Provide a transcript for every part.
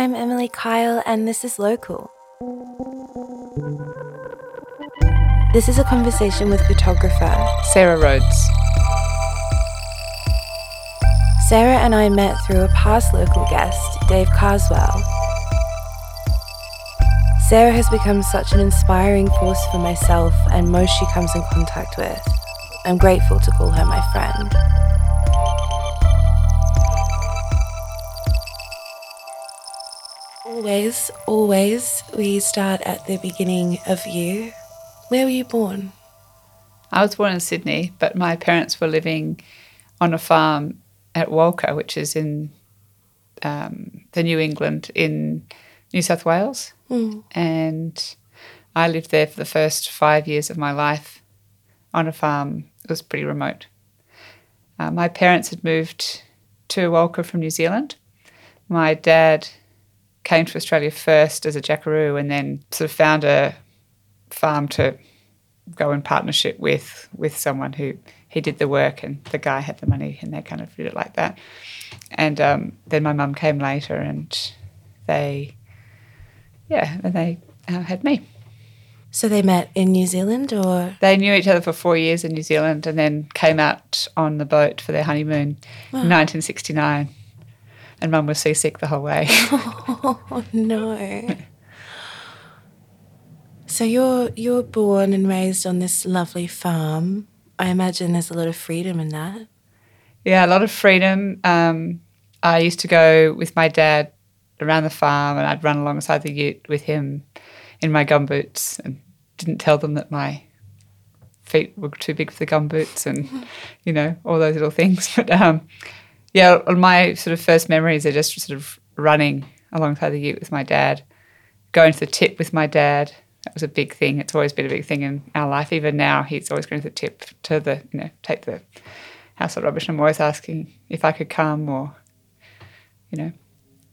I'm Emily Kyle, and this is Local. This is a conversation with photographer Sarah Rhodes. Sarah and I met through a past local guest, Dave Carswell. Sarah has become such an inspiring force for myself and most she comes in contact with. I'm grateful to call her my friend. Always, always, we start at the beginning of you. Where were you born? I was born in Sydney, but my parents were living on a farm at Walcha, which is in um, the New England in New South Wales. Mm. And I lived there for the first five years of my life on a farm. It was pretty remote. Uh, my parents had moved to Walcha from New Zealand. My dad came to Australia first as a jackaroo and then sort of found a farm to go in partnership with with someone who he did the work and the guy had the money and they kind of did it like that. And um, then my mum came later and they, yeah, and they uh, had me. So they met in New Zealand or? They knew each other for four years in New Zealand and then came out on the boat for their honeymoon wow. in 1969. And mum was seasick the whole way. oh, no. So you're you're born and raised on this lovely farm. I imagine there's a lot of freedom in that. Yeah, a lot of freedom. Um, I used to go with my dad around the farm, and I'd run alongside the ute with him in my gumboots, and didn't tell them that my feet were too big for the gumboots, and you know all those little things. But um, yeah, my sort of first memories are just sort of running alongside the ute with my dad, going to the tip with my dad that was a big thing. It's always been a big thing in our life. Even now, he's always going to the tip to the, you know, take the household rubbish. I'm always asking if I could come or, you know,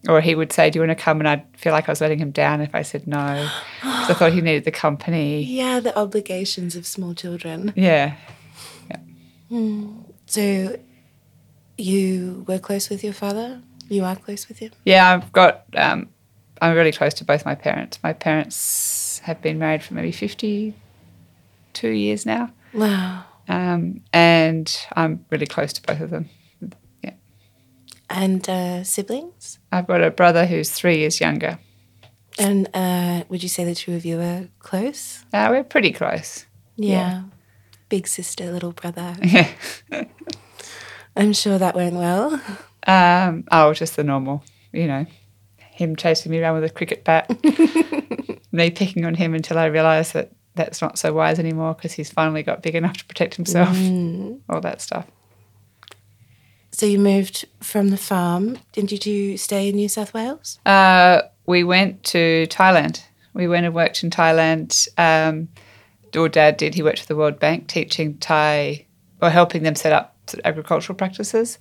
or he would say, Do you want to come? And I'd feel like I was letting him down if I said no. Because I thought he needed the company. Yeah, the obligations of small children. Yeah. Yeah. Mm. So you were close with your father? You are close with him? Yeah, I've got, um, I'm really close to both my parents. My parents have been married for maybe 52 years now. Wow. Um, and I'm really close to both of them. Yeah. And uh, siblings? I've got a brother who's three years younger. And uh, would you say the two of you are close? Uh, we're pretty close. Yeah. yeah. Big sister, little brother. Yeah. I'm sure that went well. Um, oh, just the normal, you know, him chasing me around with a cricket bat. me picking on him until I realised that that's not so wise anymore because he's finally got big enough to protect himself. Mm. All that stuff. So you moved from the farm. Did you stay in New South Wales? Uh, we went to Thailand. We went and worked in Thailand. Um, or Dad did. He worked for the World Bank, teaching Thai or helping them set up agricultural practices.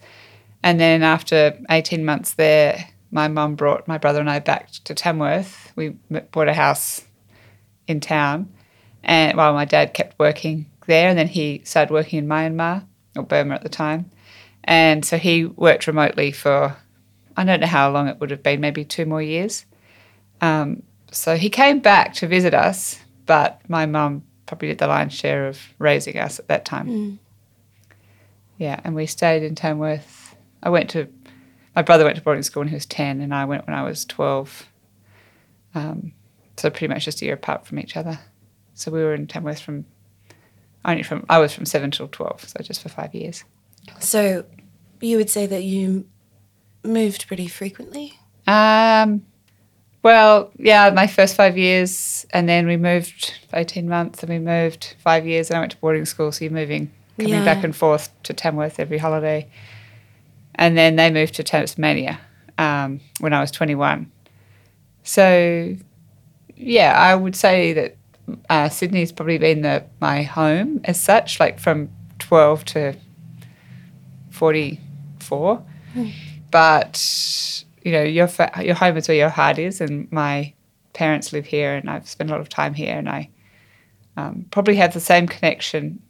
And then after eighteen months there, my mum brought my brother and I back to Tamworth. We bought a house in town, and while my dad kept working there, and then he started working in Myanmar or Burma at the time, and so he worked remotely for I don't know how long it would have been, maybe two more years. Um, so he came back to visit us, but my mum probably did the lion's share of raising us at that time. Mm. Yeah, and we stayed in Tamworth. I went to my brother went to boarding school when he was 10 and I went when I was 12. Um, so pretty much just a year apart from each other. So we were in Tamworth from only from I was from 7 till 12, so just for 5 years. So you would say that you moved pretty frequently? Um well, yeah, my first 5 years and then we moved 18 months and we moved 5 years and I went to boarding school, so you're moving coming yeah. back and forth to Tamworth every holiday. And then they moved to Tasmania um, when I was 21. So, yeah, I would say that uh, Sydney's probably been the my home as such, like from twelve to forty four. But you know, your fa- your home is where your heart is, and my parents live here, and I've spent a lot of time here, and I um, probably have the same connection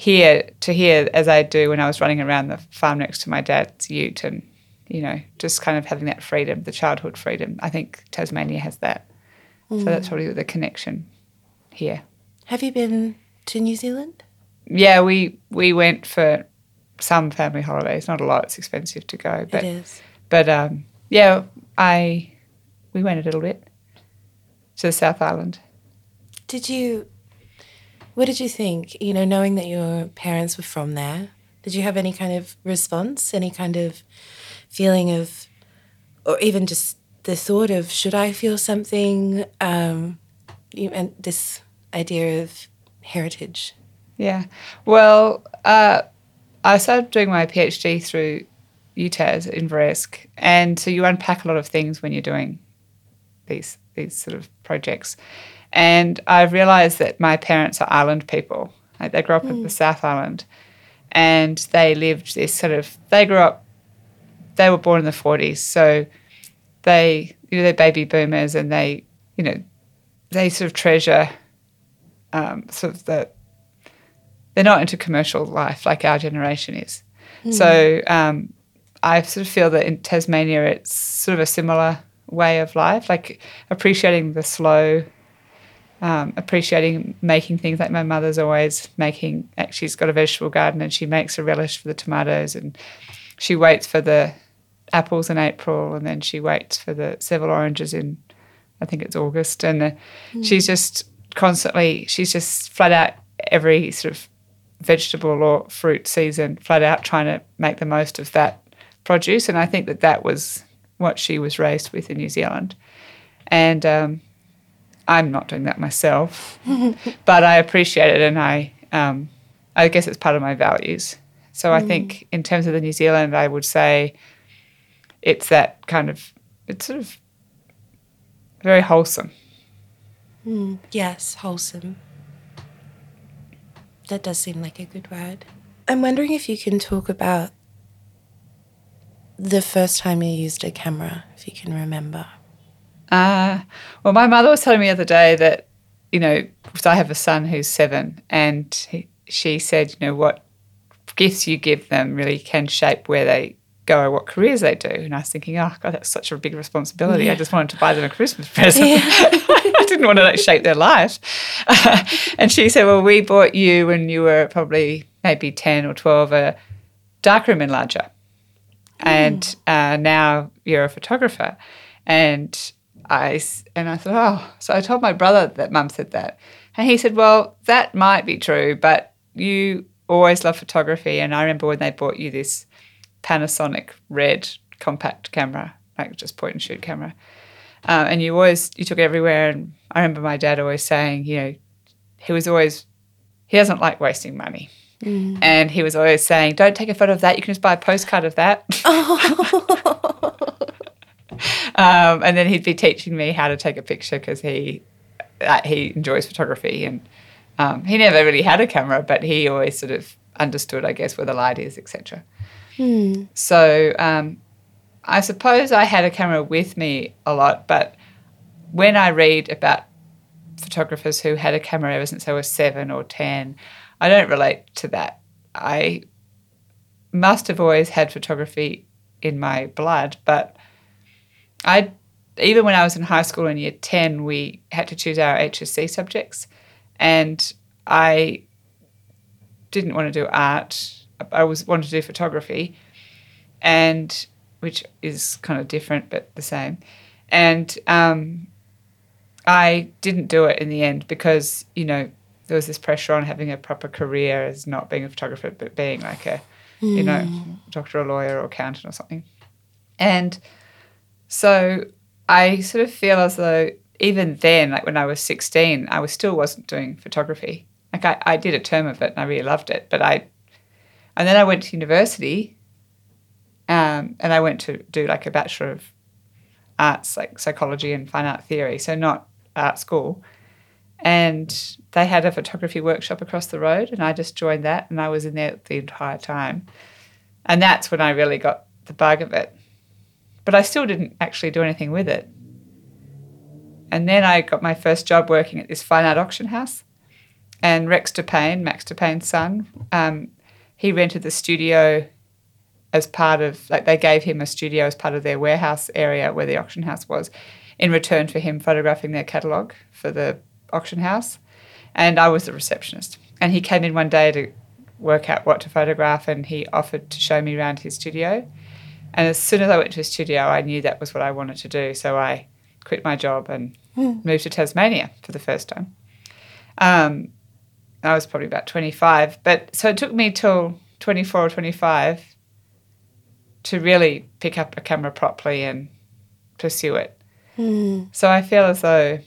here to here as I do when I was running around the farm next to my dad's ute, and you know, just kind of having that freedom, the childhood freedom. I think Tasmania has that, so that's probably the connection here. Have you been to New Zealand? Yeah, we we went for some family holidays. Not a lot. It's expensive to go, but it is. but um, yeah, I we went a little bit to the South Island. Did you? What did you think? You know, knowing that your parents were from there, did you have any kind of response? Any kind of feeling of, or even just the thought of, should I feel something? Um, and this idea of heritage. Yeah. Well, uh, I started doing my PhD through UTAS Inveresk, and so you unpack a lot of things when you're doing these these sort of projects. And I've realised that my parents are island people. Like they grew up in the South Island, and they lived this sort of. They grew up. They were born in the forties, so they you know they're baby boomers, and they you know they sort of treasure um, sort of the they're not into commercial life like our generation is. So um, I sort of feel that in Tasmania it's sort of a similar way of life, like appreciating the slow, um, appreciating making things like my mother's always making. Actually she's got a vegetable garden and she makes a relish for the tomatoes and she waits for the apples in April and then she waits for the Seville oranges in, I think it's August. And uh, she's just constantly, she's just flat out every sort of vegetable or fruit season, flat out trying to make the most of that produce. And I think that that was what she was raised with in New Zealand. And um, I'm not doing that myself, but I appreciate it and I, um, I guess it's part of my values. So I think in terms of the New Zealand, I would say it's that kind of, it's sort of very wholesome. Yes, wholesome. That does seem like a good word. I'm wondering if you can talk about the first time you used a camera, if you can remember. Uh, well, my mother was telling me the other day that, you know, I have a son who's seven, and he, she said, you know, what gifts you give them really can shape where they go or what careers they do. And I was thinking, oh, God, that's such a big responsibility. I just wanted to buy them a Christmas present. I didn't want to like, shape their life. and she said, well, we bought you when you were probably maybe 10 or 12 a darkroom enlarger. And uh, now you're a photographer. And I, and I thought, oh, so I told my brother that mum said that. And he said, well, that might be true, but you always love photography. And I remember when they bought you this Panasonic red compact camera, like just point and shoot camera. Um, and you always, you took it everywhere. And I remember my dad always saying, you know, he was always, he doesn't like wasting money. And he was always saying, don't take a photo of that. You can just buy a postcard of that. um, and then he'd be teaching me how to take a picture because he uh, he enjoys photography and um, he never really had a camera, but he always sort of understood, I guess, where the light is, etc. So um, I suppose I had a camera with me a lot, but when I read about photographers who had a camera ever since they were seven or ten, I don't relate to that. I must have always had photography in my blood, but I even when I was in high school in year 10, we had to choose our HSC subjects. And I didn't want to do art. I was wanted to do photography, and which is kind of different but the same. And um, I didn't do it in the end because you know there was this pressure on having a proper career as not being a photographer but being like a you know doctor or lawyer or accountant or something. And so I sort of feel as though even then, like when I was 16, I was still wasn't doing photography. Like I, I did a term of it and I really loved it, but I, and then I went to university, um, and I went to do like a bachelor of arts, like psychology and fine art theory. So not art school, and they had a photography workshop across the road, and I just joined that, and I was in there the entire time, and that's when I really got the bug of it. But I still didn't actually do anything with it. And then I got my first job working at this fine art auction house. And Rex Dupain, Max Dupain's son, um, he rented the studio as part of, like, they gave him a studio as part of their warehouse area where the auction house was, in return for him photographing their catalogue for the auction house. And I was the receptionist. And he came in one day to work out what to photograph, and he offered to show me around his studio. And as soon as I went to a studio, I knew that was what I wanted to do. So I quit my job and mm. moved to Tasmania for the first time. Um, I was probably about 25. But so it took me till 24 or 25 to really pick up a camera properly and pursue it. Mm. So I feel as though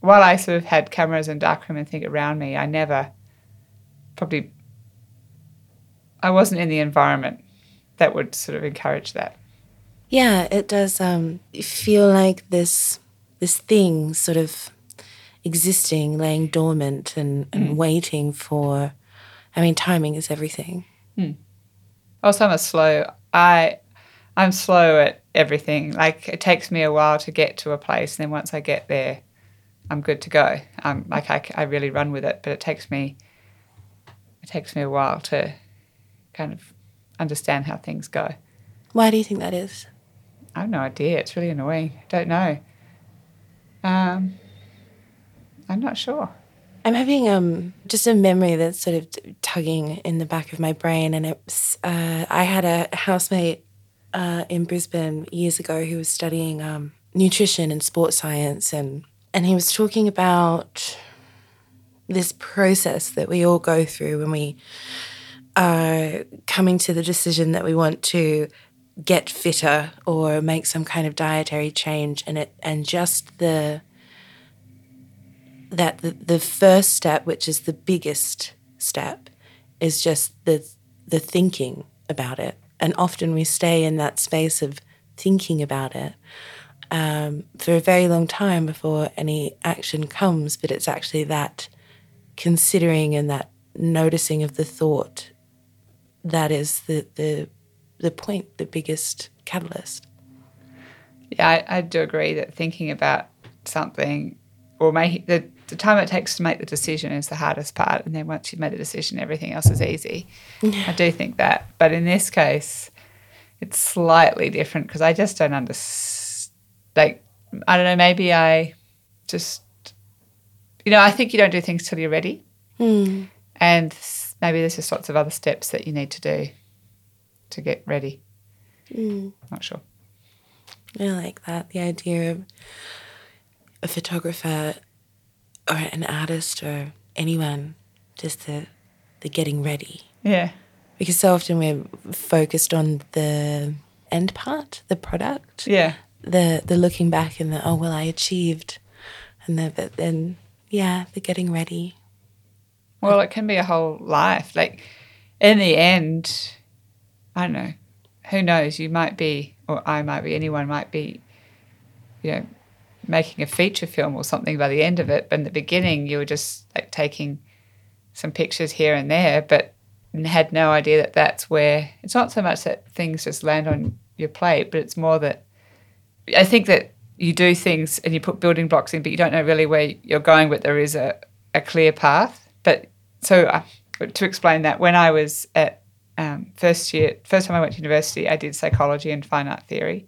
while I sort of had cameras and darkroom and thing around me, I never probably I wasn't in the environment that would sort of encourage that. Yeah, it does um, feel like this this thing sort of existing, laying dormant and, and mm. waiting for. I mean, timing is everything. Mm. Also, I'm a slow. I I'm slow at everything. Like it takes me a while to get to a place, and then once I get there, I'm good to go. I'm like I, I really run with it, but it takes me it takes me a while to kind of understand how things go. Why do you think that is? I have no idea. It's really annoying. I don't know. Um, I'm not sure. I'm having um, just a memory that's sort of tugging in the back of my brain, and it's uh, I had a housemate uh, in Brisbane years ago who was studying um, nutrition and sports science, and and he was talking about this process that we all go through when we are coming to the decision that we want to get fitter or make some kind of dietary change and it and just the that the, the first step which is the biggest step is just the the thinking about it. And often we stay in that space of thinking about it um, for a very long time before any action comes but it's actually that considering and that noticing of the thought that is the the the point, the biggest catalyst. Yeah, I, I do agree that thinking about something or making the, the time it takes to make the decision is the hardest part. And then once you've made the decision, everything else is easy. I do think that. But in this case, it's slightly different because I just don't understand. Like, I don't know, maybe I just, you know, I think you don't do things till you're ready. Mm. And maybe there's just lots of other steps that you need to do to get ready. Mm. Not sure. I like that. The idea of a photographer or an artist or anyone, just the the getting ready. Yeah. Because so often we're focused on the end part, the product. Yeah. The the looking back and the oh well I achieved, and the but then yeah the getting ready. Well, it can be a whole life. Like in the end, I don't know. Who knows? You might be, or I might be, anyone might be, you know, making a feature film or something by the end of it. But in the beginning, you were just like taking some pictures here and there, but had no idea that that's where it's not so much that things just land on your plate, but it's more that I think that you do things and you put building blocks in, but you don't know really where you're going, but there is a, a clear path. So uh, to explain that, when I was at um, first year, first time I went to university, I did psychology and fine art theory.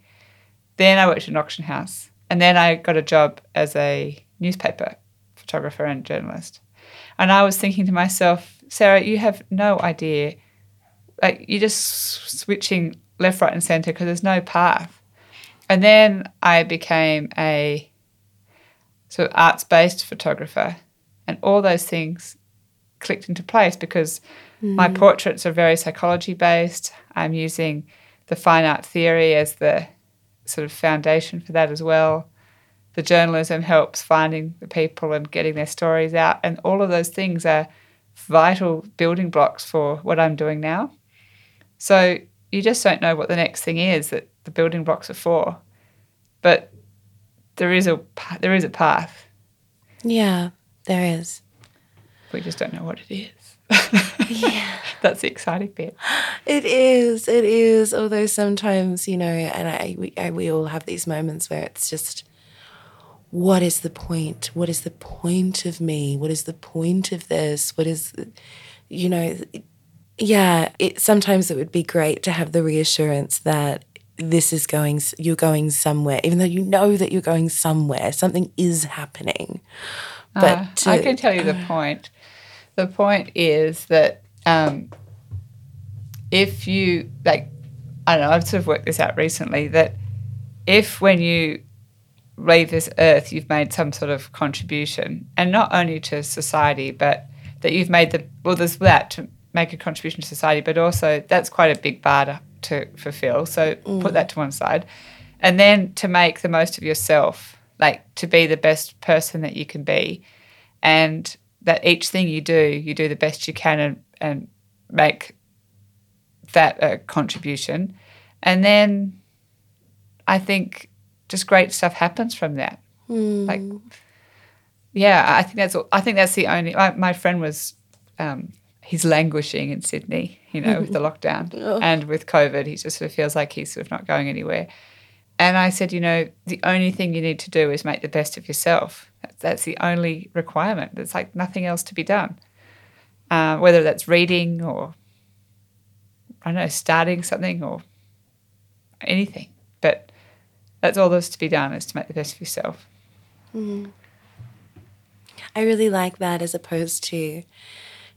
Then I worked in an auction house, and then I got a job as a newspaper photographer and journalist. And I was thinking to myself, Sarah, you have no idea. Like you're just switching left, right, and center because there's no path. And then I became a sort of arts based photographer, and all those things clicked into place because mm. my portraits are very psychology based. I'm using the fine art theory as the sort of foundation for that as well. The journalism helps finding the people and getting their stories out, and all of those things are vital building blocks for what I'm doing now. So you just don't know what the next thing is that the building blocks are for, but there is a there is a path, Yeah, there is. We just don't know what it is. Yeah. That's the exciting bit. It is. It is. Although sometimes, you know, and I we, I, we all have these moments where it's just, what is the point? What is the point of me? What is the point of this? What is, you know, yeah. It sometimes it would be great to have the reassurance that this is going. You're going somewhere, even though you know that you're going somewhere. Something is happening. But Ah, to- I can tell you the point. The point is that um, if you like, I don't know. I've sort of worked this out recently. That if when you leave this earth, you've made some sort of contribution, and not only to society, but that you've made the well, there's that to make a contribution to society, but also that's quite a big bar to, to fulfill. So put that to one side, and then to make the most of yourself, like to be the best person that you can be, and that each thing you do, you do the best you can and, and make that a contribution, and then I think just great stuff happens from that. Like, yeah, I think that's all- I think that's the only. My, my friend was, um, he's languishing in Sydney, you know, with the lockdown and with COVID. He just sort of feels like he's sort of not going anywhere. And I said, you know, the only thing you need to do is make the best of yourself. That's, the only requirement. There's like nothing else to be done. Uh, whether that's reading or I don't know, starting something or anything. But that's all there's to be done is to make the best of yourself. I really like that as opposed to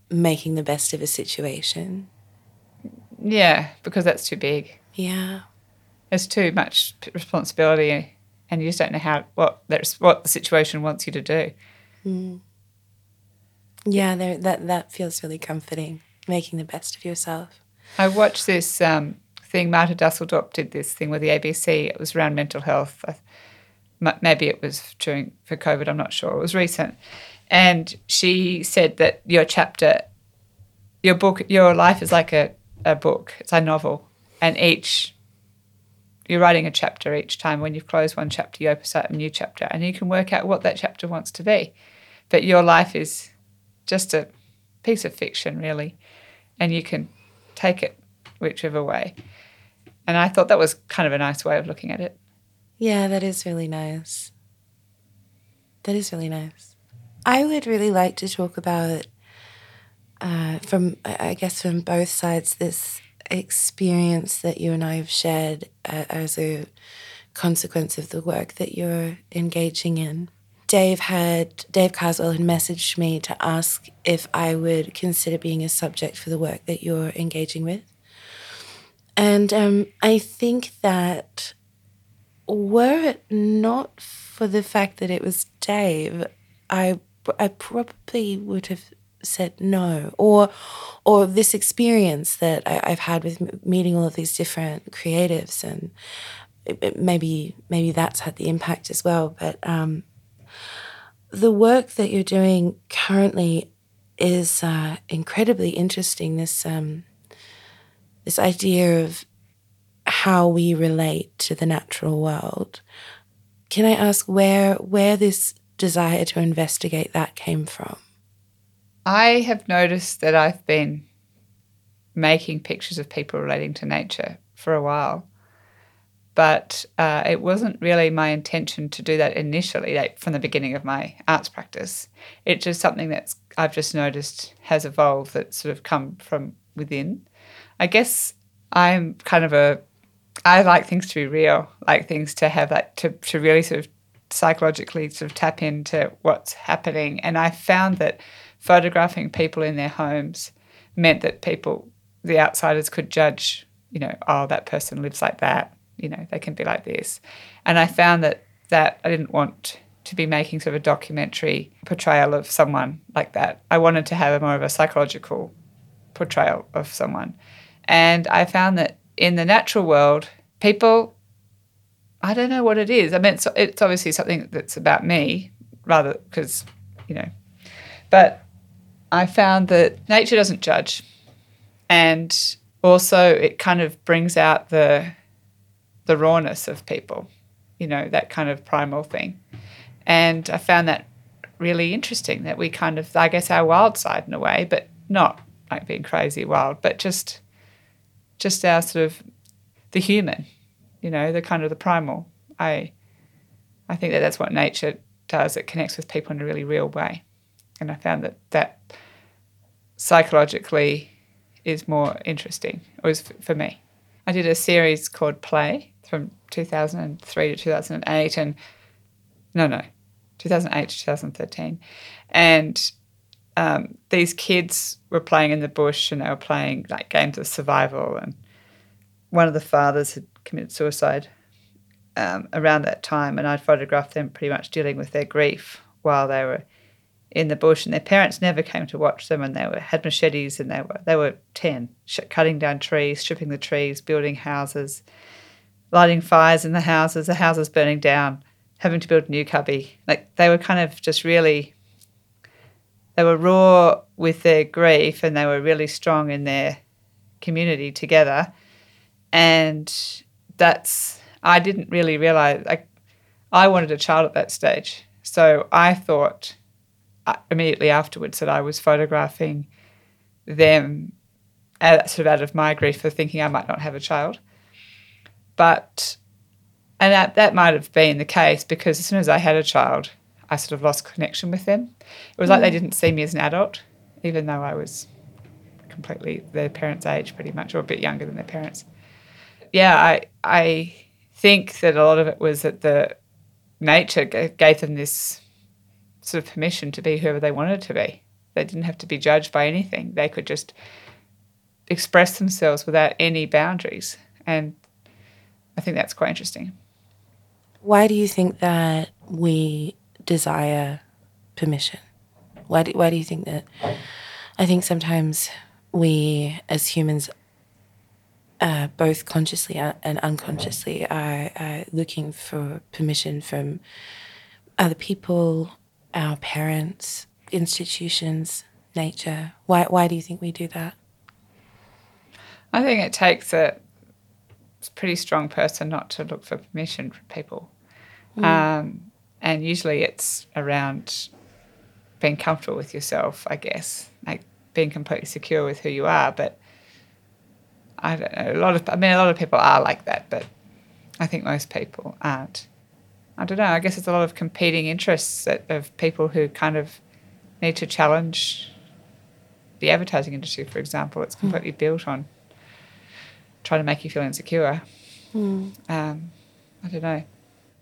making the best of a situation. Yeah, because that's too big. Yeah. There's too much responsibility, and you just don't know how what that's what the situation wants you to do. Yeah, there, that that feels really comforting. Making the best of yourself. I watched this um, thing. Marta Dusseldorp did this thing with the ABC. It was around mental health. Maybe it was during for COVID. I'm not sure. It was recent, and she said that your chapter, your book, your life is like a, a book. It's a novel, and each you're writing a chapter each time. When you've closed one chapter, you open up a new chapter, and you can work out what that chapter wants to be. But your life is just a piece of fiction, really, and you can take it whichever way. And I thought that was kind of a nice way of looking at it. Yeah, that is really nice. That is really nice. I would really like to talk about, uh, from I I guess from both sides, this experience that you and I have shared uh, as a consequence of the work that you're engaging in. Dave had Dave Carswell had messaged me to ask if I would consider being a subject for the work that you're engaging with. And um, I think that were it not for the fact that it was Dave, I I probably would have said no. Or or this experience that I, I've had with meeting all of these different creatives, and it, it- maybe maybe that's had the impact as well. But um, the work that you're doing currently is uh, incredibly interesting. This um, this idea of how we relate to the natural world. Can I ask where where this desire to investigate that came from? I have noticed that I've been making pictures of people relating to nature for a while, but uh, it wasn't really my intention to do that initially, like from the beginning of my arts practice. It's just something that's I've just noticed has evolved that sort of come from within. I guess I'm kind of a I like things to be real, like things to have like to, to really sort of psychologically sort of tap into what's happening. And I found that photographing people in their homes meant that people, the outsiders, could judge, you know, oh, that person lives like that, you know, they can be like this. And I found that that I didn't want to be making sort of a documentary portrayal of someone like that. I wanted to have a more of a psychological portrayal of someone. And I found that in the natural world, people, I don't know what it is. I mean, it's, it's obviously something that's about me, rather, because, you know, but I found that nature doesn't judge. And also, it kind of brings out the, the rawness of people, you know, that kind of primal thing. And I found that really interesting that we kind of, I guess, our wild side in a way, but not like being crazy wild, but just, just our sort of the human, you know, the kind of the primal. I, I think that that's what nature does. It connects with people in a really real way, and I found that that psychologically is more interesting, or is for me. I did a series called Play from 2003 to 2008, and no, no, 2008 to 2013. And um, these kids were playing in the bush and they were playing like games of survival. And one of the fathers had committed suicide um, around that time, and I'd photographed them pretty much dealing with their grief while they were in the bush. And their parents never came to watch them, and they were had machetes, and they were they were ten, cutting down trees, stripping the trees, building houses, lighting fires in the houses, the houses burning down having to build new cubby. Like they were kind of just really, they were raw with their grief and they were really strong in their community together. And that's, I didn't really realize, like, I wanted a child at that stage. So I thought immediately afterwards that I was photographing them sort of out of my grief for thinking I might not have a child. But and that, that might have been the case because as soon as I had a child, I sort of lost connection with them. It was mm. like they mm. didn't see me as an adult, even though I was completely their parents' age, pretty much, or a bit younger than their parents. Yeah, I I think that a lot of it was that the nature gave them this sort of permission to be whoever they wanted to be. They didn't have to be judged by anything. They could just express themselves without any boundaries, and I think that's quite interesting. Why do you think that we desire permission? Why do, why do you think that? I think sometimes we as humans, uh, both consciously and unconsciously, are, are looking for permission from other people, our parents, institutions, nature. Why, why do you think we do that? I think it takes a pretty strong person not to look for permission from people. Mm. Um, and usually it's around being comfortable with yourself, I guess, like being completely secure with who you are. But I don't know, a lot of, I mean, a lot of people are like that, but I think most people aren't. I don't know, I guess it's a lot of competing interests of people who kind of need to challenge the advertising industry, for example. It's hmm. completely mm. built on trying to make you feel insecure. Mm. Um, I don't know.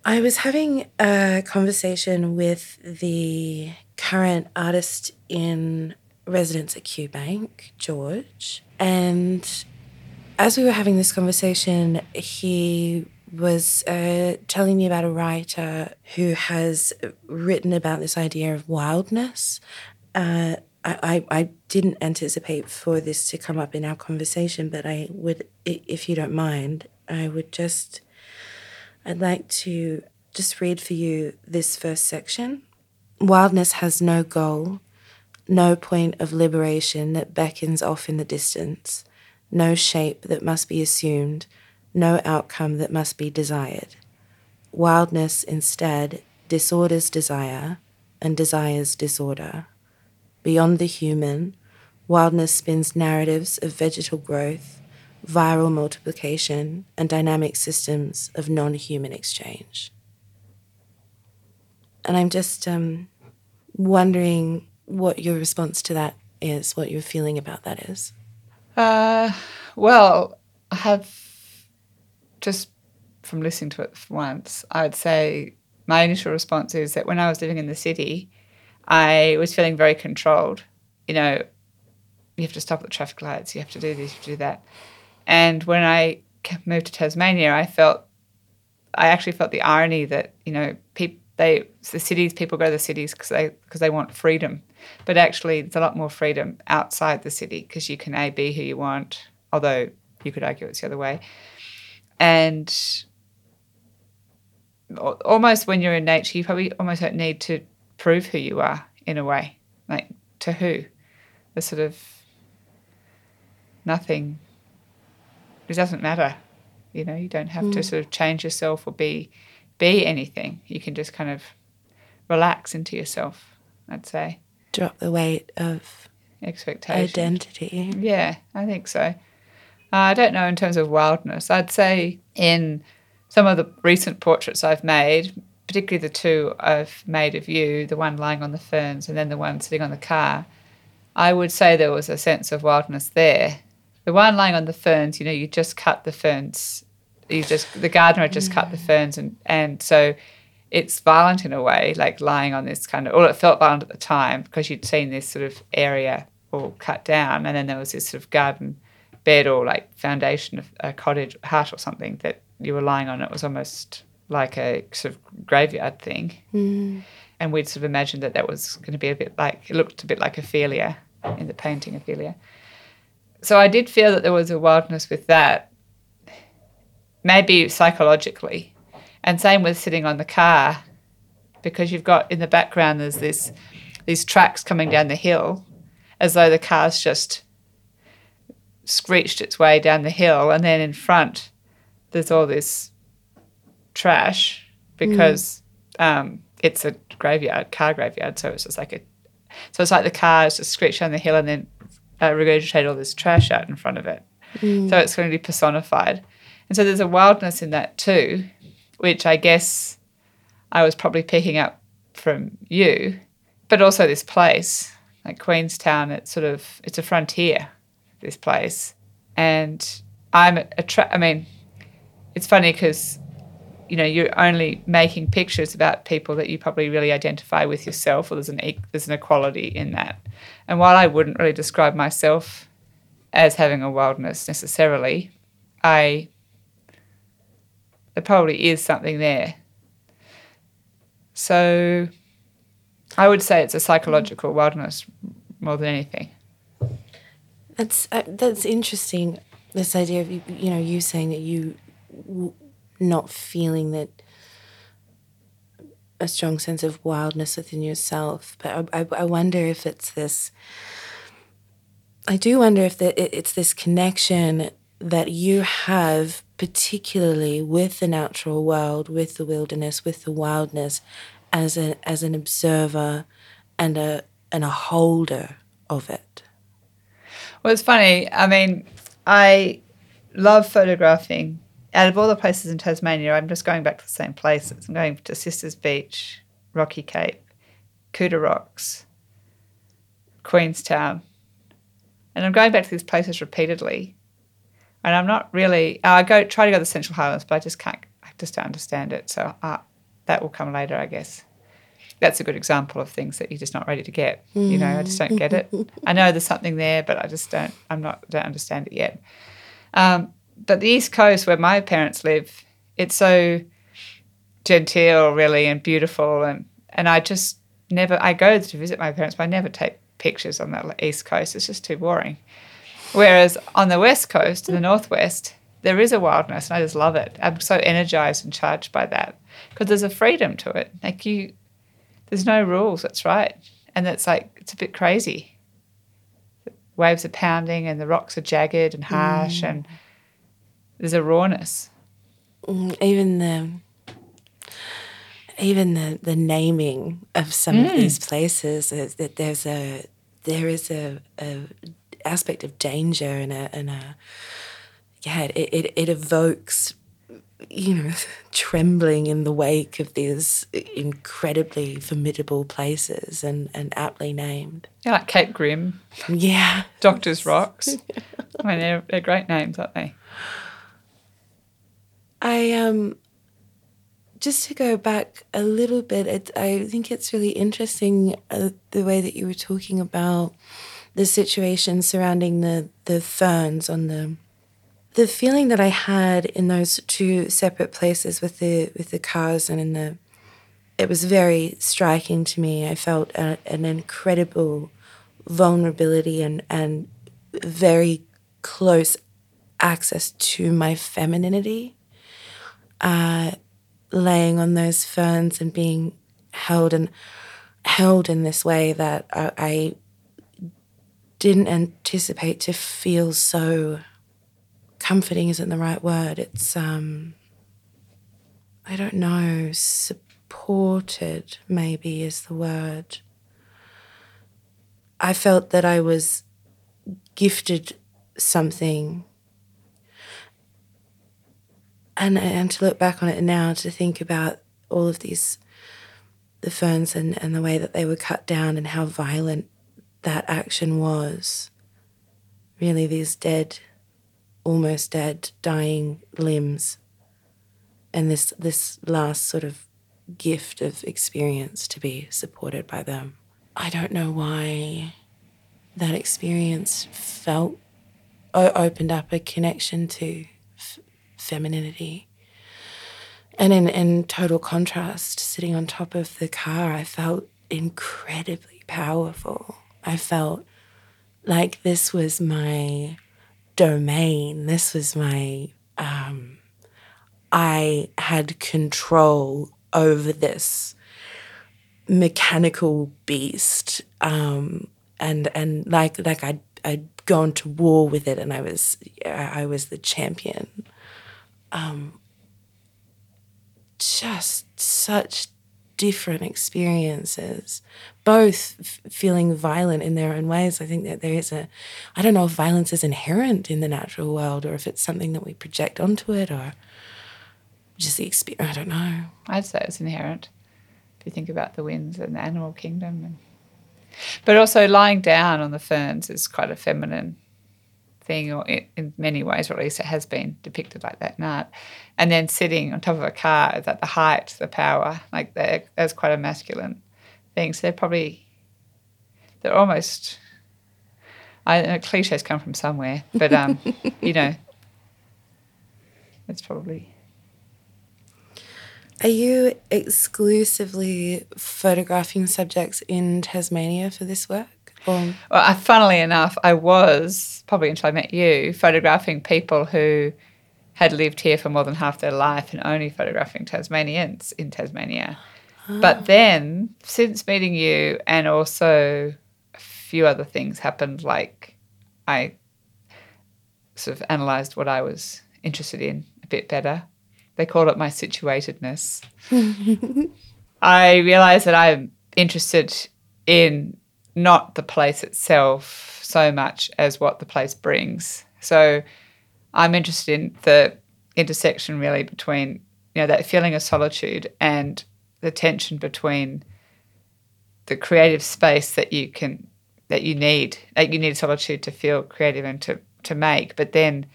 I was having a conversation with the current artist in residence at QBank, George, and as we were having this conversation, he was uh, telling me about a writer who has written about this idea of wildness. Uh, I, I didn't anticipate for this to come up in our conversation, but I would, if you don't mind, I would just, I'd like to just read for you this first section. Wildness has no goal, no point of liberation that beckons off in the distance, no shape that must be assumed, no outcome that must be desired. Wildness instead disorders desire and desires disorder. Beyond the human, wildness spins narratives of vegetal growth, viral multiplication, and dynamic systems of non human exchange. And I'm just um, wondering what your response to that is, what your feeling about that is. Uh, well, I have just from listening to it once, I'd say my initial response is that when I was living in the city, I was feeling very controlled. You know, you have to stop at the traffic lights, you have to do this, you have to do that. And when I moved to Tasmania, I felt, I actually felt the irony that, you know, people, they, the cities, people go to the cities because they, because they want freedom. But actually, there's a lot more freedom outside the city because you can A, be who you want, although you could argue it's the other way. And almost when you're in nature, you probably almost don't need to prove who you are in a way. Like to who? The sort of nothing. It doesn't matter. You know, you don't have mm. to sort of change yourself or be be anything. You can just kind of relax into yourself. I'd say. Drop the weight of Expectation. identity. Yeah, I think so. Uh, I don't know in terms of wildness. I'd say in some of the recent portraits I've made, particularly the two I've made of you, the one lying on the ferns and then the one sitting on the car, I would say there was a sense of wildness there. The one lying on the ferns, you know, you just cut the ferns. You just the gardener had just cut the ferns, and and so it's violent in a way, like lying on this kind of. Well, it felt violent at the time because you'd seen this sort of area all cut down, and then there was this sort of garden bed or like foundation of a cottage hut or something that you were lying on. It was almost like a sort of graveyard thing, hmm. and we'd sort of imagined that that was going to be a bit like it looked a bit like Ophelia in the painting Ophelia. So I did feel that there was a wildness with that, maybe psychologically, and same with sitting on the car, because you've got in the background there's this these tracks coming down the hill, as though the car's just screeched its way down the hill, and then in front there's all this trash because um, it's a graveyard, car graveyard. So it's just like a, so it's like the car is just screeched down the hill and then uh, regurgitate all this trash out in front of it. So it's going to be personified, and so there's a wildness in that too, which I guess I was probably picking up from you, but also this place like Queenstown. It's sort of it's a frontier, this place, and I'm attra- I mean, it's funny because you know you're only making pictures about people that you probably really identify with yourself or there's an e- there's an equality in that. And while i wouldn't really describe myself as having a wildness necessarily i there probably is something there. So i would say it's a psychological wildness more than anything That's uh, that's interesting. This idea of you, you know you saying that you w- not feeling that a strong sense of wildness within yourself, but I, I, I wonder if it's this. I do wonder if the, it, it's this connection that you have, particularly with the natural world, with the wilderness, with the wildness, as a as an observer and a and a holder of it. Well, it's funny. I mean, I love photographing. Out of all the places in Tasmania, I'm just going back to the same places. I'm going to Sisters Beach, Rocky Cape, Couta Rocks, Queenstown. And I'm going back to these places repeatedly. And I'm not really, I go try to go to the Central Highlands, but I just can't, I just don't understand it. So uh, that will come later, I guess. That's a good example of things that you're just not ready to get. You know, I just don't get it. I know there's something there, but I just don't, I'm not, don't understand it yet. Um, but the East Coast, where my parents live, it's so genteel, really, and beautiful. And, and I just never, I go to visit my parents, but I never take pictures on that East Coast. It's just too boring. Whereas on the West Coast, in the Northwest, there is a wildness, and I just love it. I'm so energized and charged by that because there's a freedom to it. Like you, there's no rules. That's right, and it's like it's a bit crazy. The waves are pounding, and the rocks are jagged and harsh, and there's a rawness. Mm, even the even the, the naming of some of these places is that there's a there is a, a aspect of danger and a and a yeah it, it, it evokes you know trembling in the wake of these incredibly formidable places and, and aptly named Yeah, like Cape Grim, yeah Doctor's Rocks. I mean, they're, they're great names, aren't they? I um just to go back a little bit, it, I think it's really interesting uh, the way that you were talking about the situation surrounding the the ferns on the the feeling that I had in those two separate places with the with the cars and in the it was very striking to me. I felt a, an incredible vulnerability and and very close access to my femininity uh, laying on those ferns and being held and held in this way that I, I didn't anticipate to feel so comforting isn't the right word. It's um I don't know, supported maybe is the word. I felt that I was gifted something. And, and to look back on it now, to think about all of these, the ferns and, and the way that they were cut down and how violent that action was. Really, these dead, almost dead, dying limbs. And this, this last sort of gift of experience to be supported by them. I don't know why that experience felt opened up a connection to f- femininity. And in, in total contrast, sitting on top of the car, I felt incredibly powerful. I felt like this was my domain. This was my, um, I had control over this mechanical beast. Um, and and like like I'd I'd gone to war with it, and I was I was the champion. Um, just such different experiences, both f- feeling violent in their own ways. I think that there is a, I don't know if violence is inherent in the natural world or if it's something that we project onto it or just the experience. I don't know. I'd say it's inherent. If you think about the winds and the animal kingdom and but also lying down on the ferns is quite a feminine thing, or in many ways, or at least it has been depicted like that in art. And then sitting on top of a car is at the height, the power, like that's quite a masculine thing. So they're probably they're almost. I know cliches come from somewhere, but um, you know, it's probably are you exclusively photographing subjects in Tasmania for this work? Well, I, funnily enough, I was probably until I met you photographing people who had lived here for more than half their life and only photographing Tasmanians in Tasmania. Oh. But then, since meeting you, and also a few other things happened, like I sort of analysed what I was interested in a bit better they called it my situatedness. I realized that I'm interested in not the place itself so much as what the place brings. So I'm interested in the intersection really between you know that feeling of solitude and the tension between the creative space that you can that you need that you need solitude to feel creative and to to make but then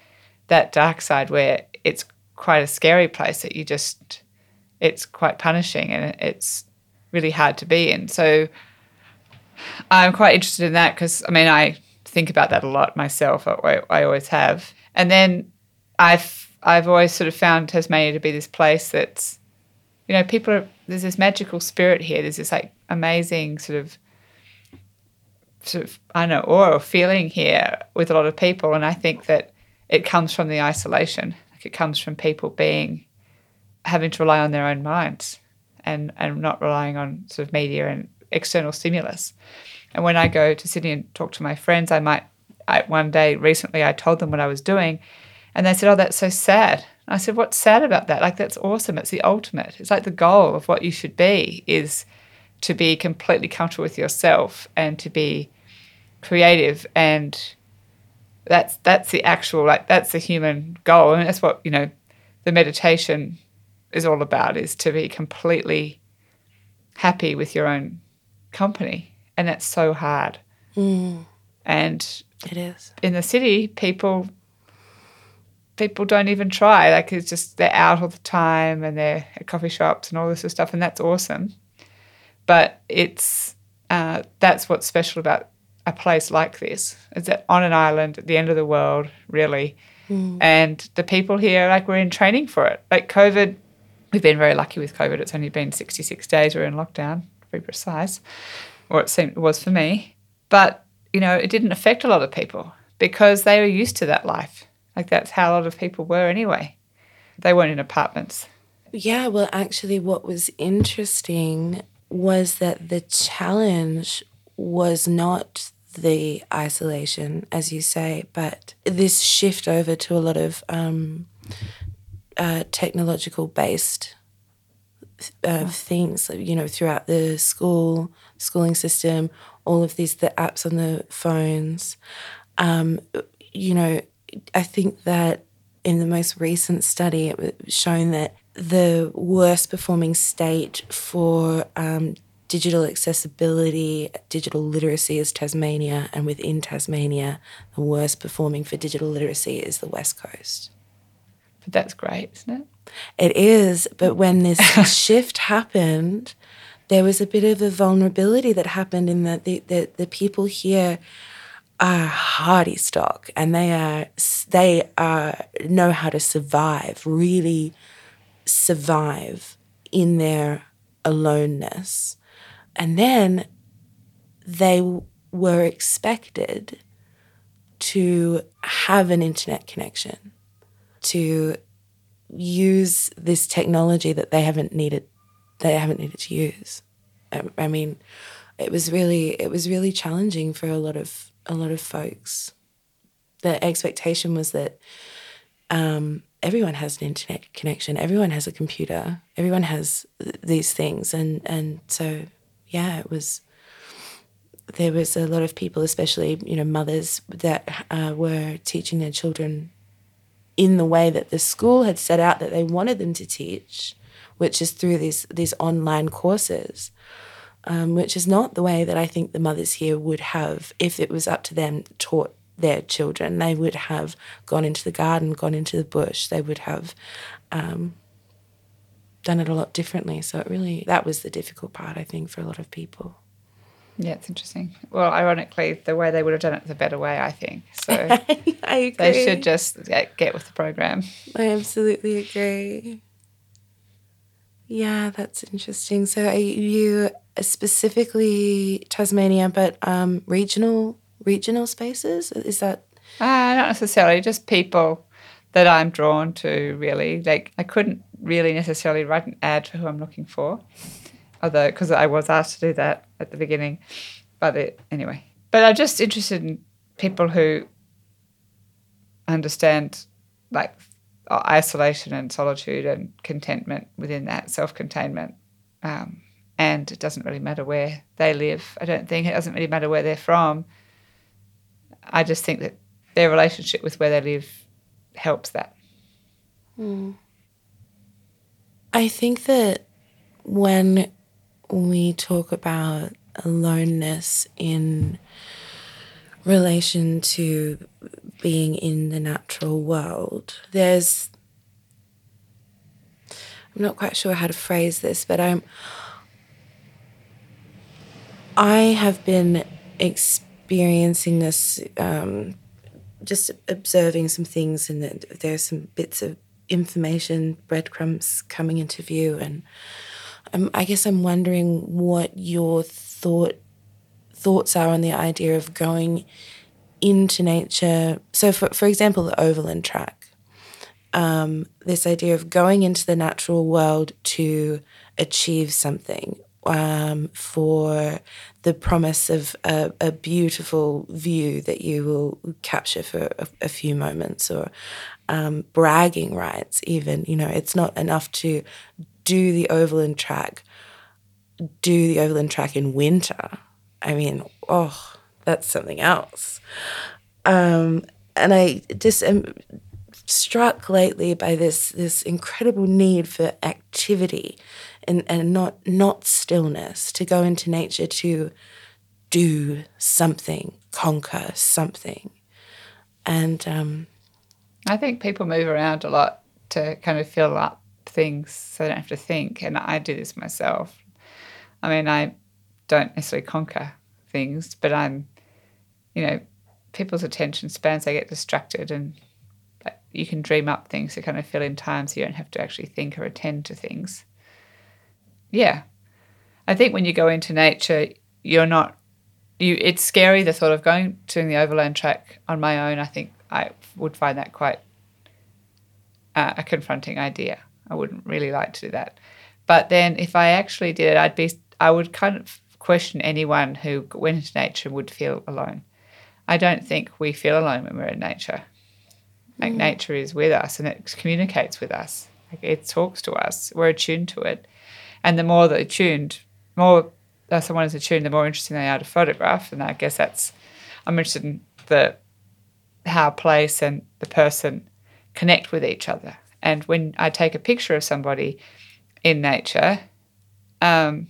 that dark side where it's quite a scary place that you just it's quite punishing and it's really hard to be in. So I'm quite interested in that because I mean I think about that a lot myself. I, I always have, and then I've I've always sort of found Tasmania to be this place that's you know people are, there's this magical spirit here. There's this like amazing sort of sort of I don't know or feeling here with a lot of people, and I think that it comes from the isolation Like it comes from people being having to rely on their own minds and and not relying on sort of media and external stimulus. And when I go to Sydney and talk to my friends, I might I, one day recently I told them what I was doing, and they said, "Oh, that's so sad." And I said, "What's sad about that? Like that's awesome. It's the ultimate. It's like the goal of what you should be is to be completely comfortable with yourself and to be creative and that's that's the actual like that's the human goal and that's what you know the meditation is all about is to be completely happy with your own company and that's so hard mm. and it is in the city people people don't even try like it's just they're out all the time and they're at coffee shops and all this sort of stuff and that's awesome but it's uh, that's what's special about a place like this. is that on an island at the end of the world, really. Mm. And the people here, like, we're in training for it. Like, COVID, we've been very lucky with COVID. It's only been 66 days we're in lockdown, precise, or it seemed it was for me. But, you know, it didn't affect a lot of people because they were used to that life. Like, that's how a lot of people were anyway. They weren't in apartments. Yeah, well, actually, what was interesting was that the challenge was not the isolation, as you say, but this shift over to a lot of um, uh, technological based uh, things, you know, throughout the school schooling system, all of these the apps on the phones. Um, you know, I think that in the most recent study, it was shown that the worst performing state for um, digital accessibility, digital literacy is Tasmania, and within Tasmania, the worst performing for digital literacy is the West Coast. But that's great, isn't it? It is, but when this shift happened, there was a bit of a vulnerability that happened in that the, the, the people here are hardy stock and they are they are know how to survive, really survive in their aloneness. And then they were expected to have an internet connection, to use this technology that they haven't needed they haven't needed to use. I, I mean, it was really it was really challenging for a lot of a lot of folks. The expectation was that um, everyone has an internet connection, everyone has a computer, everyone has th- these things, and and so yeah, it was. There was a lot of people, especially you know mothers, that uh, were teaching their children in the way that the school had set out that they wanted them to teach, which is through these these online courses um, which is not the way that I think the mothers here would have, if it was up to them, taught their children. They would have gone into the garden, gone into the bush. They would have um, done it a lot differently. So it really, that was the difficult part, I think, for a lot of people. Yeah, it's interesting. Well, ironically, the way they would have done it is a better way, I think. So I agree. they should just get, get with the program. I absolutely agree. Yeah, that's interesting. So, are you specifically Tasmania, but um, regional regional spaces? Is that? Uh, not necessarily. Just people that I'm drawn to. Really, like I couldn't really necessarily write an ad for who I'm looking for, although because I was asked to do that at the beginning. But it, anyway, but I'm just interested in people who understand like isolation and solitude and contentment within that self containment. Um, and it doesn't really matter where they live. I don't think it doesn't really matter where they're from. I just think that their relationship with where they live helps that. Mm. I think that when we talk about aloneness in relation to being in the natural world. There's, I'm not quite sure how to phrase this, but I'm, I have been experiencing this, um, just observing some things, and there's some bits of information, breadcrumbs coming into view, and I'm, I guess I'm wondering what your thought thoughts are on the idea of going into nature. So, for, for example, the Overland Track, um, this idea of going into the natural world to achieve something um, for the promise of a, a, beautiful view that you will capture for a, a few moments or um, bragging rights, even. You know, it's not enough to do the Overland Track, do the Overland Track in winter I mean, oh, that's something else. Um, and I just am struck lately by this this incredible need for activity and, and not not stillness, to go into nature to do something, conquer something. And um, I think people move around a lot to kind of fill up things so I don't have to think. And I do this myself. I mean, I don't necessarily conquer things, but I'm, you know, people's attention spans, they get distracted and you can dream up things to kind of fill in time so you don't have to actually think or attend to things. Yeah. I think when you go into nature, you're not you it's scary the thought of going to the overland track on my own. I think I would find that quite uh, a confronting idea. I wouldn't really like to do that. But then if I actually did it, I'd be I would kind of question anyone who went into nature would feel alone. I don't think we feel alone when we're in nature. Like mm. nature is with us and it communicates with us. Like it talks to us. We're attuned to it. And the more that attuned, more that someone is attuned, the more interesting they are to photograph. And I guess that's I'm interested in the how place and the person connect with each other. And when I take a picture of somebody in nature, um,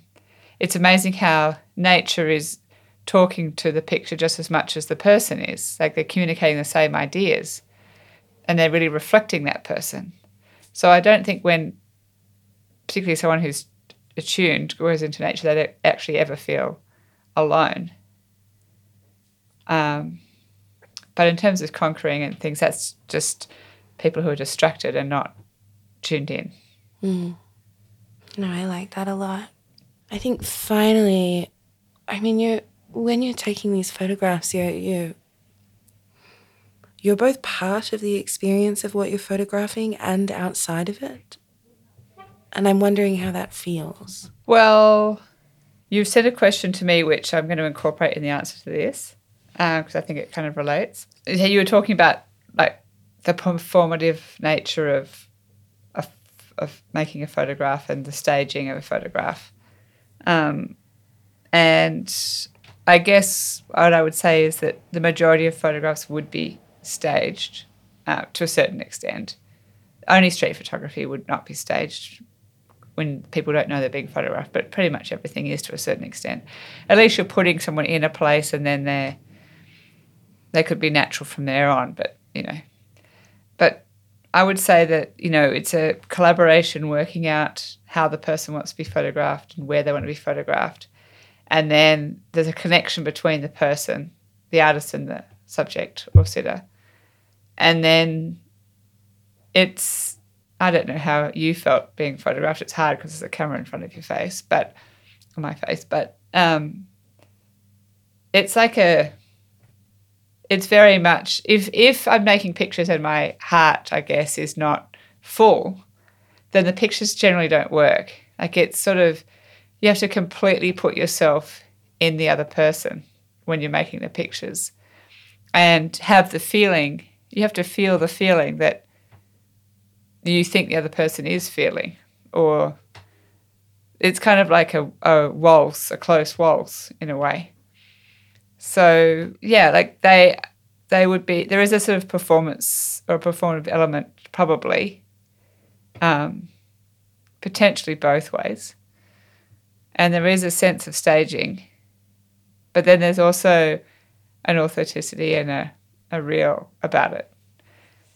it's amazing how nature is talking to the picture just as much as the person is. Like they're communicating the same ideas and they're really reflecting that person. So I don't think when, particularly someone who's attuned, goes into nature, they don't actually ever feel alone. Um, but in terms of conquering and things, that's just people who are distracted and not tuned in. Mm. No, I like that a lot. I think finally, I mean, you when you're taking these photographs, you're you you're both part of the experience of what you're photographing and outside of it. And I'm wondering how that feels. Well, you've said a question to me which I'm going to incorporate in the answer to this because uh, I think it kind of relates. You were talking about like the performative nature of, of, of making a photograph and the staging of a photograph. Um, and I guess what I would say is that the majority of photographs would be staged uh, to a certain extent. Only street photography would not be staged when people don't know they're being photographed, but pretty much everything is to a certain extent. At least you're putting someone in a place and then they're they could be natural from there on, but you know. But I would say that, you know, it's a collaboration working out how the person wants to be photographed and where they want to be photographed. And then there's a connection between the person, the artist and the subject or sitter. And then it's I don't know how you felt being photographed. It's hard because there's a camera in front of your face, but my face, but um, it's like a it's very much if if I'm making pictures and my heart, I guess, is not full, then the pictures generally don't work. Like it's sort of you have to completely put yourself in the other person when you're making the pictures and have the feeling you have to feel the feeling that you think the other person is feeling or it's kind of like a, a waltz a close waltz in a way so yeah, like they they would be there is a sort of performance or performative element probably, um, potentially both ways, and there is a sense of staging, but then there's also an authenticity and a, a real about it,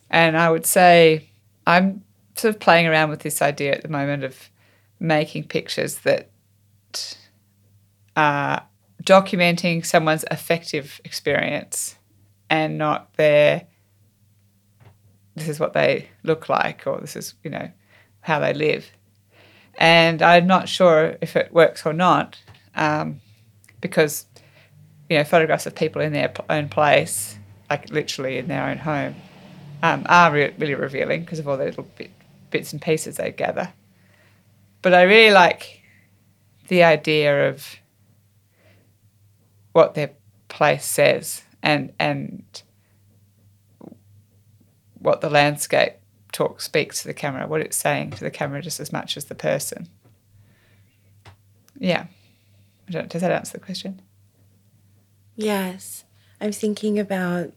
and I would say I'm sort of playing around with this idea at the moment of making pictures that are documenting someone's affective experience and not their this is what they look like or this is you know how they live. And i'm not sure if it works or not um, because you know photographs of people in their own place like literally in their own home um, are re- really revealing because of all the little bit, bits and pieces they gather. But i really like the idea of what their place says and and what the landscape talk speaks to the camera, what it's saying to the camera just as much as the person. Yeah. does that answer the question? Yes. I'm thinking about,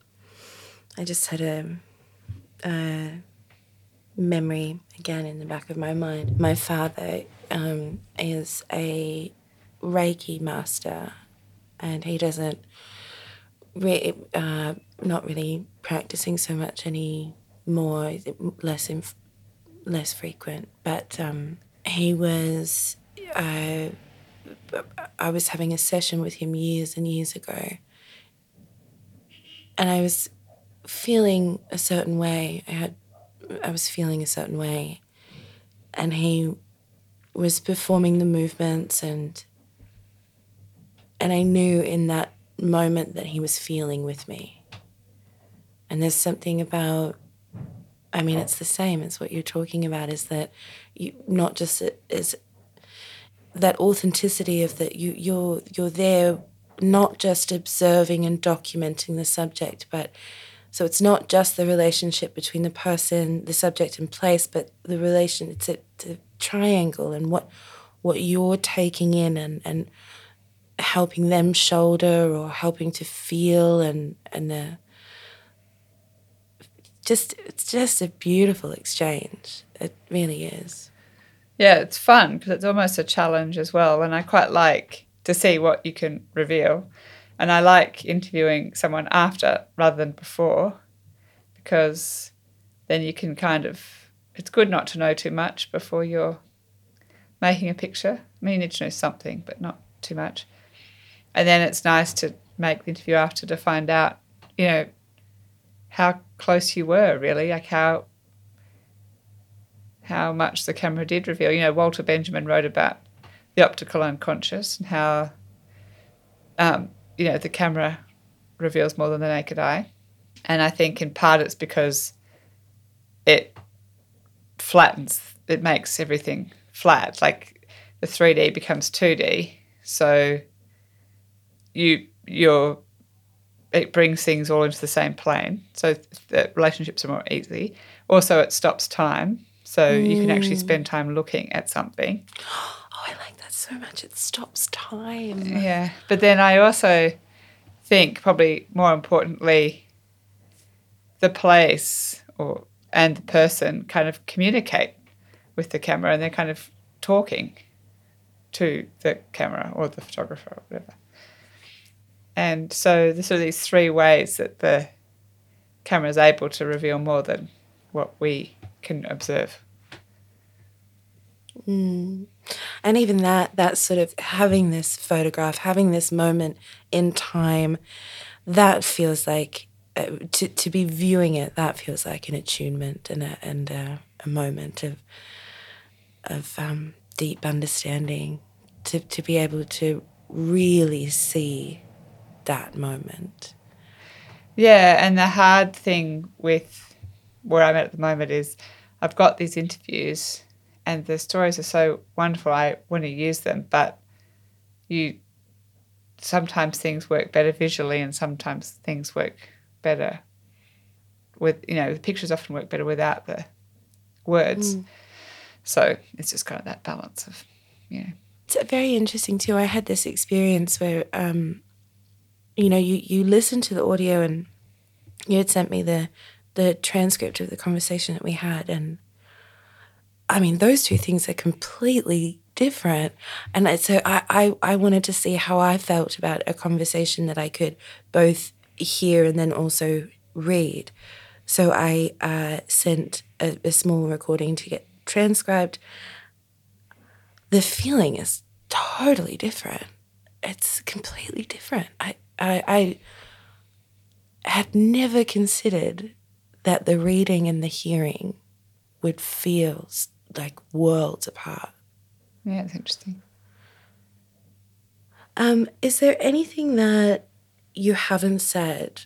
I just had a, a memory again in the back of my mind. My father um, is a Reiki master and he doesn't re- uh, not really practicing so much anymore, less inf- less frequent. But um, he was. Uh, I was having a session with him years and years ago, and I was feeling a certain way. I had, I was feeling a certain way, and he was performing the movements and and I knew in that moment that he was feeling with me. And there's something about, I mean, it's the same as what you're talking about is that you, not just is that authenticity of that you, you're, you're there not just observing and documenting the subject, but so it's not just the relationship between the person, the subject, and place, but the relation. It's a, it's a triangle, and what what you're taking in and, and helping them shoulder or helping to feel and and uh, just it's just a beautiful exchange. It really is. Yeah, it's fun because it's almost a challenge as well, and I quite like to see what you can reveal. And I like interviewing someone after rather than before because then you can kind of it's good not to know too much before you're making a picture. I mean, you need to know something, but not too much. And then it's nice to make the interview after to find out, you know, how close you were really, like how how much the camera did reveal. You know, Walter Benjamin wrote about the optical unconscious and how um, you know the camera reveals more than the naked eye. And I think in part it's because it flattens, it makes everything flat. Like the 3D becomes 2D. So you you're it brings things all into the same plane. So the relationships are more easy. Also it stops time. So mm. you can actually spend time looking at something. Oh, I like that so much. It stops time. Yeah. But then I also think probably more importantly the place or and the person kind of communicate with the camera and they're kind of talking to the camera or the photographer or whatever. And so there's sort of these three ways that the camera is able to reveal more than what we can observe. Mm. And even that, that sort of having this photograph, having this moment in time, that feels like uh, to to be viewing it. That feels like an attunement and a and a, a moment of of um, deep understanding. To to be able to really see that moment. Yeah, and the hard thing with where I'm at at the moment is I've got these interviews and the stories are so wonderful. I want to use them, but you sometimes things work better visually and sometimes things work better with you know the pictures often work better without the words. Mm. So it's just kind of that balance of you know. It's very interesting too. I had this experience where um, you know you you listen to the audio and you had sent me the the transcript of the conversation that we had and I mean, those two things are completely different. And so I, I, I wanted to see how I felt about a conversation that I could both hear and then also read. So I uh, sent a, a small recording to get transcribed. The feeling is totally different. It's completely different. I, I, I had never considered that the reading and the hearing would feel like worlds apart. Yeah, it's interesting. Um, is there anything that you haven't said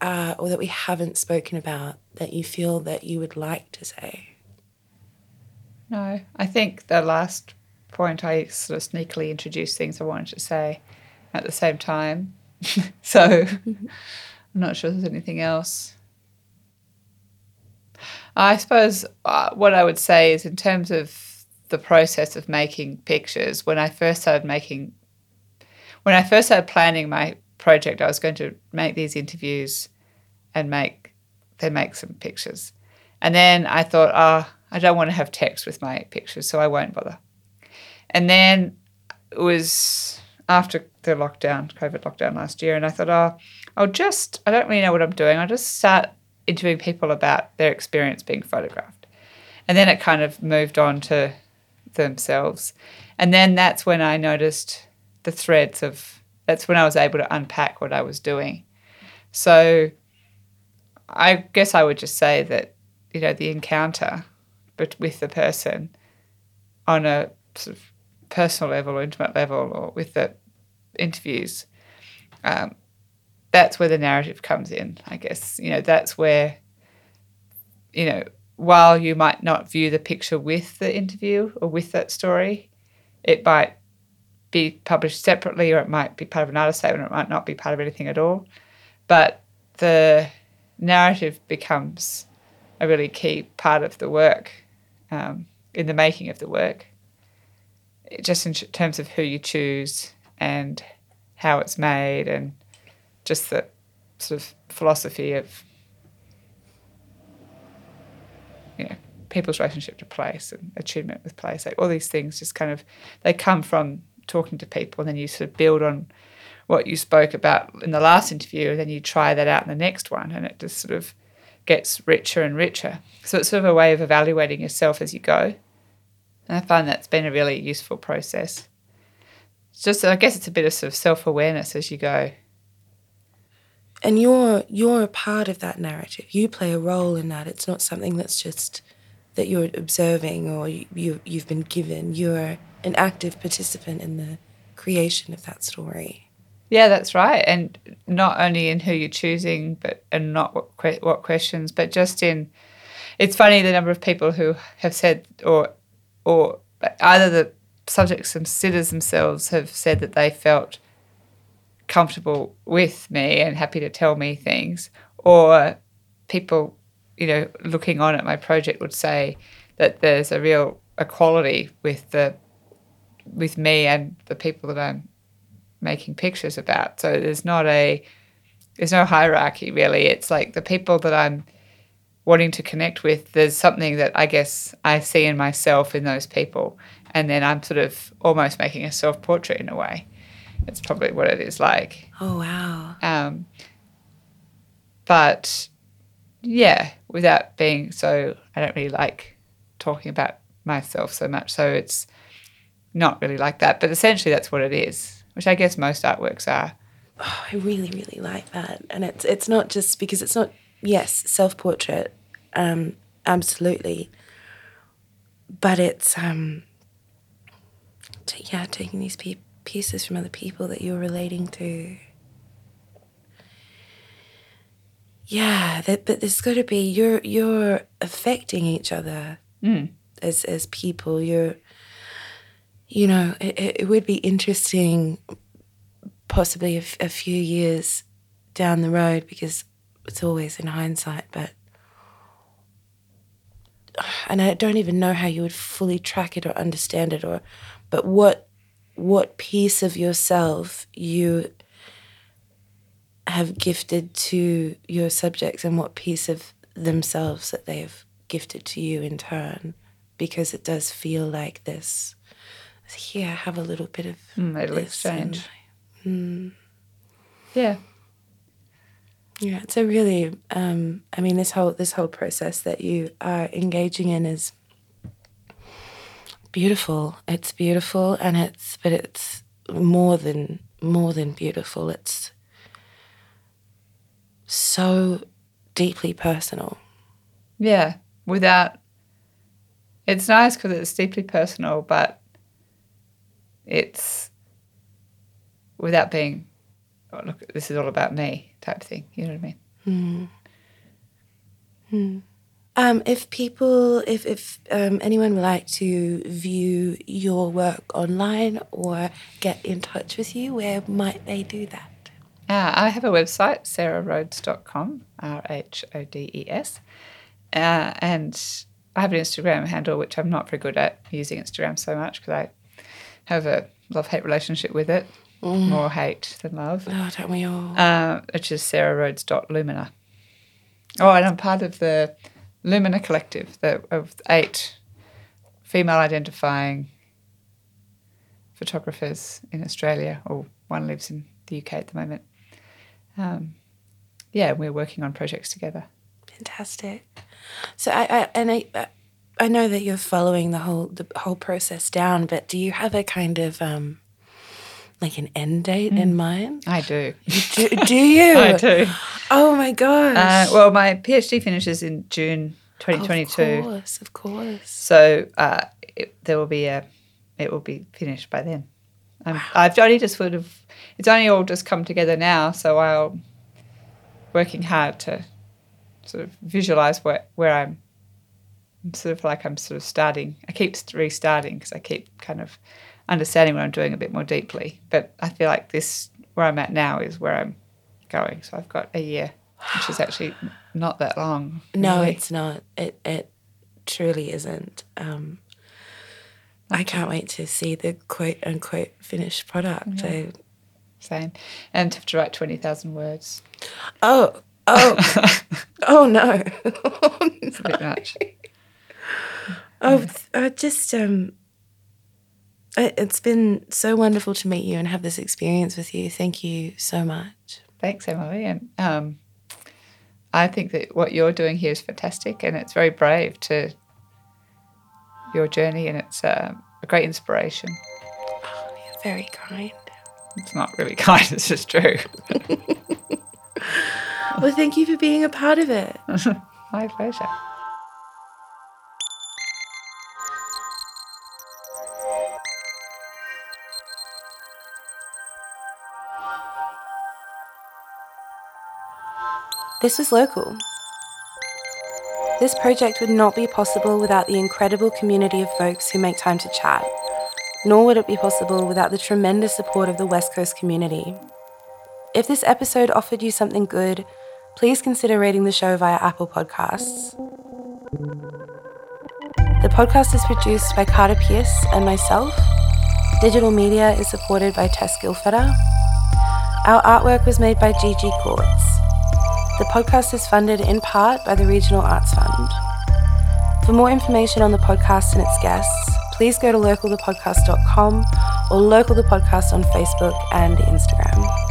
uh, or that we haven't spoken about that you feel that you would like to say? No, I think the last point I sort of sneakily introduced things I wanted to say at the same time. so I'm not sure there's anything else. I suppose uh, what I would say is in terms of the process of making pictures, when I first started making, when I first started planning my project, I was going to make these interviews and make, then make some pictures. And then I thought, oh, I don't want to have text with my pictures, so I won't bother. And then it was after the lockdown, COVID lockdown last year, and I thought, oh, I'll just, I don't really know what I'm doing. I'll just start interviewing people about their experience being photographed. And then it kind of moved on to themselves. And then that's when I noticed the threads of, that's when I was able to unpack what I was doing. So I guess I would just say that, you know, the encounter but with the person on a sort of personal level or intimate level or with the interviews um, that's where the narrative comes in, I guess. You know, that's where, you know, while you might not view the picture with the interview or with that story, it might be published separately or it might be part of another statement or it might not be part of anything at all. But the narrative becomes a really key part of the work, um, in the making of the work. just in terms of who you choose and how it's made and just the sort of philosophy of you know people's relationship to place and attunement with place. Like all these things just kind of they come from talking to people and then you sort of build on what you spoke about in the last interview and then you try that out in the next one and it just sort of gets richer and richer. So it's sort of a way of evaluating yourself as you go. And i find that's been a really useful process just i guess it's a bit of sort of self-awareness as you go and you're you're a part of that narrative. You play a role in that. It's not something that's just that you're observing or you, you you've been given. You're an active participant in the creation of that story. Yeah, that's right. And not only in who you're choosing, but and not what what questions, but just in. It's funny the number of people who have said, or or either the subjects and sitters themselves have said that they felt comfortable with me and happy to tell me things, or people, you know, looking on at my project would say that there's a real equality with the with me and the people that I'm making pictures about. So there's not a there's no hierarchy really. It's like the people that I'm wanting to connect with, there's something that I guess I see in myself in those people. And then I'm sort of almost making a self portrait in a way. It's probably what it is like. Oh wow. Um, but yeah, without being so, I don't really like talking about myself so much. So it's not really like that. But essentially, that's what it is, which I guess most artworks are. Oh, I really, really like that, and it's it's not just because it's not yes self portrait, um, absolutely, but it's um, t- yeah taking these people pieces from other people that you're relating to. Yeah, that, but there's got to be you're you're affecting each other mm. as as people. You're, you know, it, it would be interesting, possibly a, a few years down the road, because it's always in hindsight. But and I don't even know how you would fully track it or understand it, or but what what piece of yourself you have gifted to your subjects and what piece of themselves that they have gifted to you in turn? Because it does feel like this. Here I have a little bit of mm, little exchange mm. yeah. Yeah it's a really um, i mean this whole this whole process that you are engaging in is beautiful. It's beautiful, and it's but it's more than more than beautiful. It's so deeply personal. Yeah, without it's nice because it's deeply personal, but it's without being oh, look. This is all about me type thing. You know what I mean? Hmm. Hmm. Um, if people, if, if um, anyone would like to view your work online or get in touch with you, where might they do that? Uh, I have a website, sarahrhodes.com, R H O D E S. Uh, and I have an Instagram handle, which I'm not very good at using Instagram so much because I have a love hate relationship with it. Mm. More hate than love. Oh, don't we all? Uh, which is sarahrhodes.lumina. Oh, and I'm part of the Lumina Collective the, of eight female identifying photographers in Australia, or one lives in the UK at the moment. Um, yeah, we're working on projects together. Fantastic. So I, I and I, I know that you're following the whole the whole process down, but do you have a kind of um, like an end date mm. in mind? I do. Do, do you? I do. Oh my gosh. Uh, well, my PhD finishes in June 2022. Of course, of course. So uh, it, there will be a, it will be finished by then. Um, wow. I've only just sort of, it's only all just come together now. So I'm working hard to sort of visualize where, where I'm, I'm sort of like I'm sort of starting. I keep restarting because I keep kind of understanding what I'm doing a bit more deeply. But I feel like this, where I'm at now, is where I'm going. So I've got a year, which is actually not that long. No, it's not. It it truly isn't. Um, I can't wait to see the quote unquote finished product. I- Same. And to have to write 20,000 words. oh, oh, oh no. It's a bit much. Oh, I just um, it's been so wonderful to meet you and have this experience with you. Thank you so much. Thanks, Emily. And um, I think that what you're doing here is fantastic and it's very brave to your journey and it's uh, a great inspiration. Oh, you're very kind. It's not really kind, it's just true. Well, thank you for being a part of it. My pleasure. This was local. This project would not be possible without the incredible community of folks who make time to chat, nor would it be possible without the tremendous support of the West Coast community. If this episode offered you something good, please consider rating the show via Apple Podcasts. The podcast is produced by Carter Pierce and myself. Digital media is supported by Tess Gilfetter. Our artwork was made by Gigi Quartz. The podcast is funded in part by the Regional Arts Fund. For more information on the podcast and its guests, please go to localthepodcast.com or local the podcast on Facebook and Instagram.